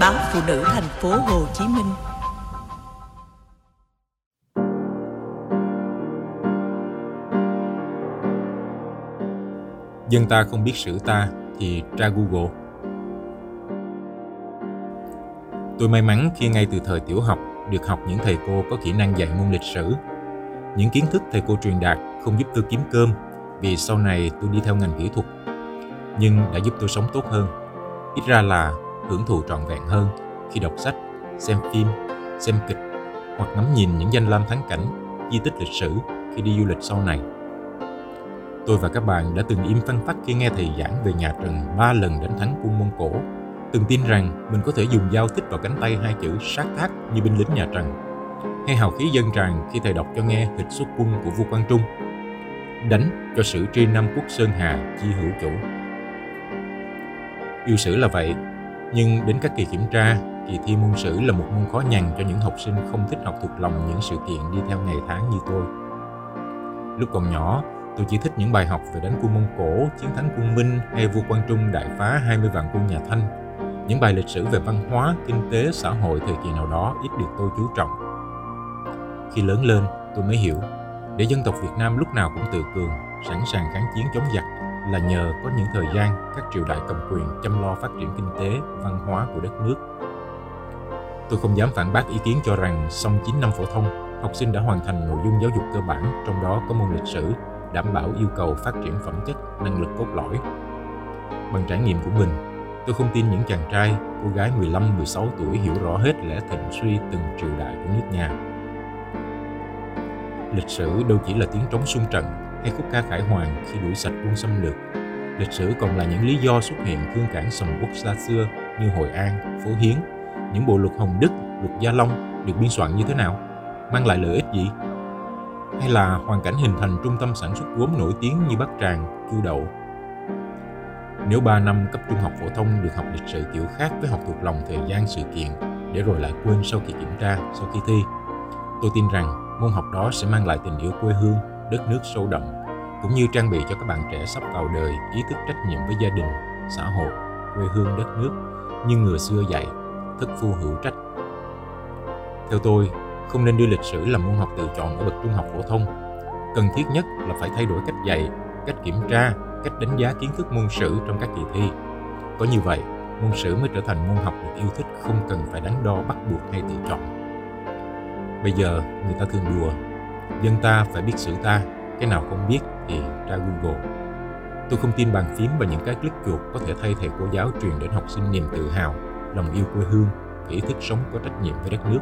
báo phụ nữ thành phố Hồ Chí Minh. Dân ta không biết sử ta thì tra Google. Tôi may mắn khi ngay từ thời tiểu học được học những thầy cô có kỹ năng dạy môn lịch sử. Những kiến thức thầy cô truyền đạt không giúp tôi kiếm cơm vì sau này tôi đi theo ngành kỹ thuật, nhưng đã giúp tôi sống tốt hơn. Ít ra là hưởng thụ trọn vẹn hơn khi đọc sách, xem phim, xem kịch hoặc ngắm nhìn những danh lam thắng cảnh, di tích lịch sử khi đi du lịch sau này. Tôi và các bạn đã từng im phăng phắc khi nghe thầy giảng về nhà Trần ba lần đánh thắng quân Mông Cổ, từng tin rằng mình có thể dùng dao tích vào cánh tay hai chữ sát thác như binh lính nhà Trần, hay hào khí dân tràn khi thầy đọc cho nghe hịch xuất quân của vua Quang Trung, đánh cho sử tri Nam Quốc Sơn Hà chi hữu chủ. Yêu sử là vậy, nhưng đến các kỳ kiểm tra, kỳ thi môn sử là một môn khó nhằn cho những học sinh không thích học thuộc lòng những sự kiện đi theo ngày tháng như tôi. Lúc còn nhỏ, tôi chỉ thích những bài học về đánh quân Mông Cổ, chiến thắng quân Minh hay vua Quang Trung đại phá 20 vạn quân nhà Thanh. Những bài lịch sử về văn hóa, kinh tế, xã hội thời kỳ nào đó ít được tôi chú trọng. Khi lớn lên, tôi mới hiểu, để dân tộc Việt Nam lúc nào cũng tự cường, sẵn sàng kháng chiến chống giặc là nhờ có những thời gian các triều đại cầm quyền chăm lo phát triển kinh tế, văn hóa của đất nước. Tôi không dám phản bác ý kiến cho rằng xong 9 năm phổ thông, học sinh đã hoàn thành nội dung giáo dục cơ bản, trong đó có môn lịch sử, đảm bảo yêu cầu phát triển phẩm chất, năng lực cốt lõi. Bằng trải nghiệm của mình, tôi không tin những chàng trai, cô gái 15-16 tuổi hiểu rõ hết lẽ thịnh suy từng triều đại của nước nhà. Lịch sử đâu chỉ là tiếng trống xung trận hay khúc ca khải Hoàng khi đuổi sạch quân xâm lược. Lịch sử còn là những lý do xuất hiện cương cảng sầm quốc xa xưa như Hội An, Phố Hiến, những bộ luật Hồng Đức, luật Gia Long được biên soạn như thế nào, mang lại lợi ích gì? Hay là hoàn cảnh hình thành trung tâm sản xuất gốm nổi tiếng như Bắc Tràng, Chu Đậu? Nếu 3 năm cấp trung học phổ thông được học lịch sử kiểu khác với học thuộc lòng thời gian sự kiện để rồi lại quên sau khi kiểm tra, sau khi thi, tôi tin rằng môn học đó sẽ mang lại tình yêu quê hương đất nước sâu đậm, cũng như trang bị cho các bạn trẻ sắp vào đời ý thức trách nhiệm với gia đình, xã hội, quê hương đất nước như người xưa dạy, thất phu hữu trách. Theo tôi, không nên đưa lịch sử làm môn học tự chọn ở bậc trung học phổ thông. Cần thiết nhất là phải thay đổi cách dạy, cách kiểm tra, cách đánh giá kiến thức môn sử trong các kỳ thi. Có như vậy, môn sử mới trở thành môn học được yêu thích không cần phải đánh đo bắt buộc hay tự chọn. Bây giờ, người ta thường đùa Dân ta phải biết sử ta, cái nào không biết thì ra Google. Tôi không tin bàn phím và những cái click chuột có thể thay thầy cô giáo truyền đến học sinh niềm tự hào, lòng yêu quê hương và ý thức sống có trách nhiệm với đất nước.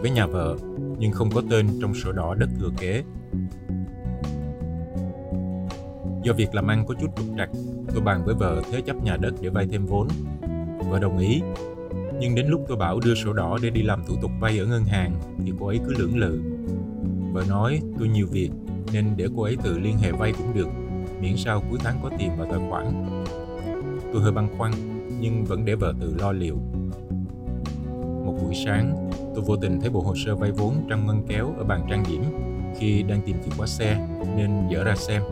Với nhà vợ, nhưng không có tên trong sổ đỏ đất thừa kế. Do việc làm ăn có chút trục trặc, tôi bàn với vợ thế chấp nhà đất để vay thêm vốn. Vợ đồng ý, nhưng đến lúc tôi bảo đưa sổ đỏ để đi làm thủ tục vay ở ngân hàng thì cô ấy cứ lưỡng lự. Vợ nói tôi nhiều việc nên để cô ấy tự liên hệ vay cũng được, miễn sao cuối tháng có tiền vào tài khoản. Tôi hơi băn khoăn nhưng vẫn để vợ tự lo liệu. Một buổi sáng, tôi vô tình thấy bộ hồ sơ vay vốn trăng ngân kéo ở bàn trang điểm khi đang tìm chìa khóa xe nên dở ra xem.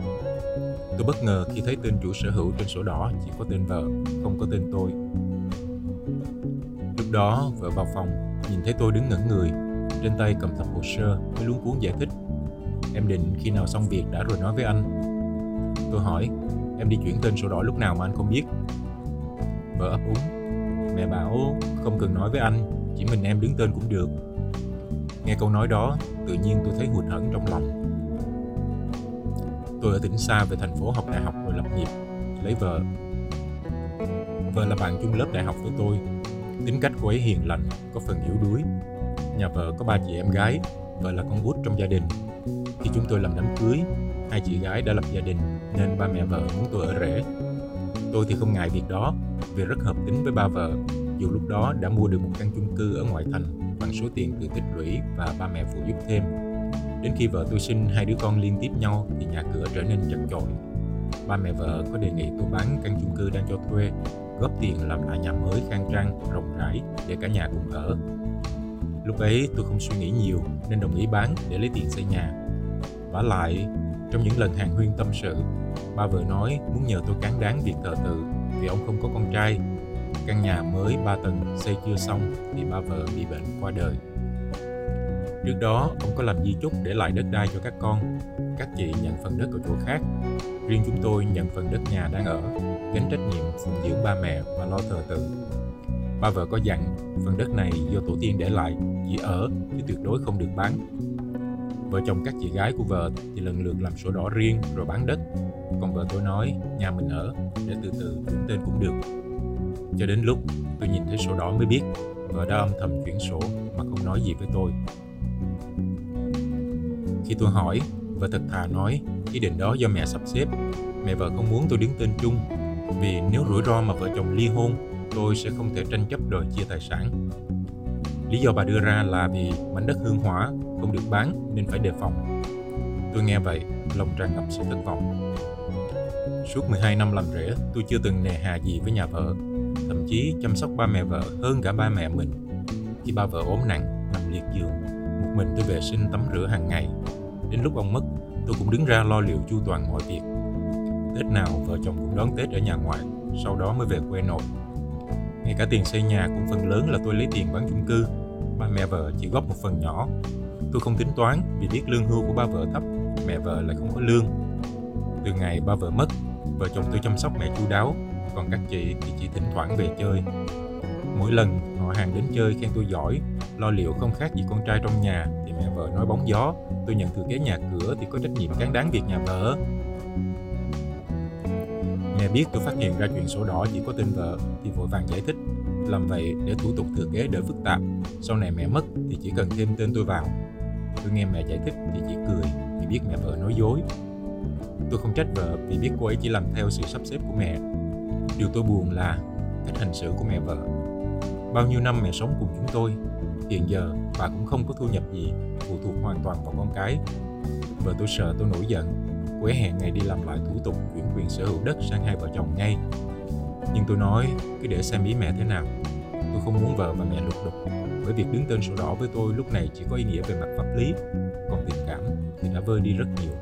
Tôi bất ngờ khi thấy tên chủ sở hữu trên sổ đỏ chỉ có tên vợ, không có tên tôi. Lúc đó, vợ vào phòng, nhìn thấy tôi đứng ngẩn người, trên tay cầm tập hồ sơ với luống cuốn giải thích. Em định khi nào xong việc đã rồi nói với anh. Tôi hỏi, em đi chuyển tên sổ đỏ lúc nào mà anh không biết? Vợ ấp úng, mẹ bảo không cần nói với anh, chỉ mình em đứng tên cũng được. Nghe câu nói đó, tự nhiên tôi thấy hụt hẫng trong lòng. Tôi ở tỉnh xa về thành phố học đại học rồi lập nghiệp, lấy vợ. Vợ là bạn chung lớp đại học với tôi. Tính cách cô ấy hiền lành, có phần yếu đuối. Nhà vợ có ba chị em gái, vợ là con út trong gia đình. Khi chúng tôi làm đám cưới, hai chị gái đã lập gia đình nên ba mẹ vợ muốn tôi ở rể. Tôi thì không ngại việc đó vì rất hợp tính với ba vợ, dù lúc đó đã mua được một căn chung cư ở ngoại thành bằng số tiền tự tích lũy và ba mẹ phụ giúp thêm Đến khi vợ tôi sinh hai đứa con liên tiếp nhau thì nhà cửa trở nên chật chội. Ba mẹ vợ có đề nghị tôi bán căn chung cư đang cho thuê, góp tiền làm lại nhà mới khang trang, rộng rãi để cả nhà cùng ở. Lúc ấy tôi không suy nghĩ nhiều nên đồng ý bán để lấy tiền xây nhà. Vả lại, trong những lần hàng huyên tâm sự, ba vợ nói muốn nhờ tôi cán đáng việc thờ tự vì ông không có con trai. Căn nhà mới ba tầng xây chưa xong thì ba vợ bị bệnh qua đời. Trước đó, ông có làm di chúc để lại đất đai cho các con. Các chị nhận phần đất ở chỗ khác. Riêng chúng tôi nhận phần đất nhà đang ở, gánh trách nhiệm phụng dưỡng ba mẹ và lo thờ tự. Ba vợ có dặn, phần đất này do tổ tiên để lại, chỉ ở chứ tuyệt đối không được bán. Vợ chồng các chị gái của vợ thì lần lượt làm sổ đỏ riêng rồi bán đất. Còn vợ tôi nói nhà mình ở để từ từ chuyển tên cũng được. Cho đến lúc tôi nhìn thấy sổ đỏ mới biết vợ đã âm thầm chuyển sổ mà không nói gì với tôi. Khi tôi hỏi, vợ thật thà nói ý định đó do mẹ sắp xếp. Mẹ vợ không muốn tôi đứng tên chung vì nếu rủi ro mà vợ chồng ly hôn, tôi sẽ không thể tranh chấp đòi chia tài sản. Lý do bà đưa ra là vì mảnh đất hương hỏa không được bán nên phải đề phòng. Tôi nghe vậy, lòng tràn ngập sự thất vọng. Suốt 12 năm làm rể, tôi chưa từng nề hà gì với nhà vợ, thậm chí chăm sóc ba mẹ vợ hơn cả ba mẹ mình. Khi ba vợ ốm nặng, nằm liệt giường, một mình tôi vệ sinh tắm rửa hàng ngày, Đến lúc ông mất, tôi cũng đứng ra lo liệu chu toàn mọi việc. Tết nào vợ chồng cũng đón Tết ở nhà ngoại, sau đó mới về quê nội. Ngay cả tiền xây nhà cũng phần lớn là tôi lấy tiền bán chung cư. Ba mẹ vợ chỉ góp một phần nhỏ. Tôi không tính toán vì biết lương hưu của ba vợ thấp, mẹ vợ lại không có lương. Từ ngày ba vợ mất, vợ chồng tôi chăm sóc mẹ chu đáo, còn các chị thì chỉ thỉnh thoảng về chơi. Mỗi lần họ hàng đến chơi khen tôi giỏi, lo liệu không khác gì con trai trong nhà thì mẹ vợ nói bóng gió, tôi nhận thừa kế nhà cửa thì có trách nhiệm cán đáng việc nhà vợ. Mẹ biết tôi phát hiện ra chuyện sổ đỏ chỉ có tên vợ thì vội vàng giải thích. Làm vậy để thủ tục thừa kế đỡ phức tạp, sau này mẹ mất thì chỉ cần thêm tên tôi vào. Tôi nghe mẹ giải thích thì chỉ cười vì biết mẹ vợ nói dối. Tôi không trách vợ vì biết cô ấy chỉ làm theo sự sắp xếp của mẹ. Điều tôi buồn là cách hành xử của mẹ vợ. Bao nhiêu năm mẹ sống cùng chúng tôi, hiện giờ bà cũng không có thu nhập gì, phụ thuộc hoàn toàn vào con cái. Vợ tôi sợ tôi nổi giận, quế hẹn ngày đi làm lại thủ tục chuyển quyền sở hữu đất sang hai vợ chồng ngay. Nhưng tôi nói cứ để xem ý mẹ thế nào. Tôi không muốn vợ và mẹ lục đục, bởi việc đứng tên sổ đỏ với tôi lúc này chỉ có ý nghĩa về mặt pháp lý, còn tình cảm thì đã vơi đi rất nhiều.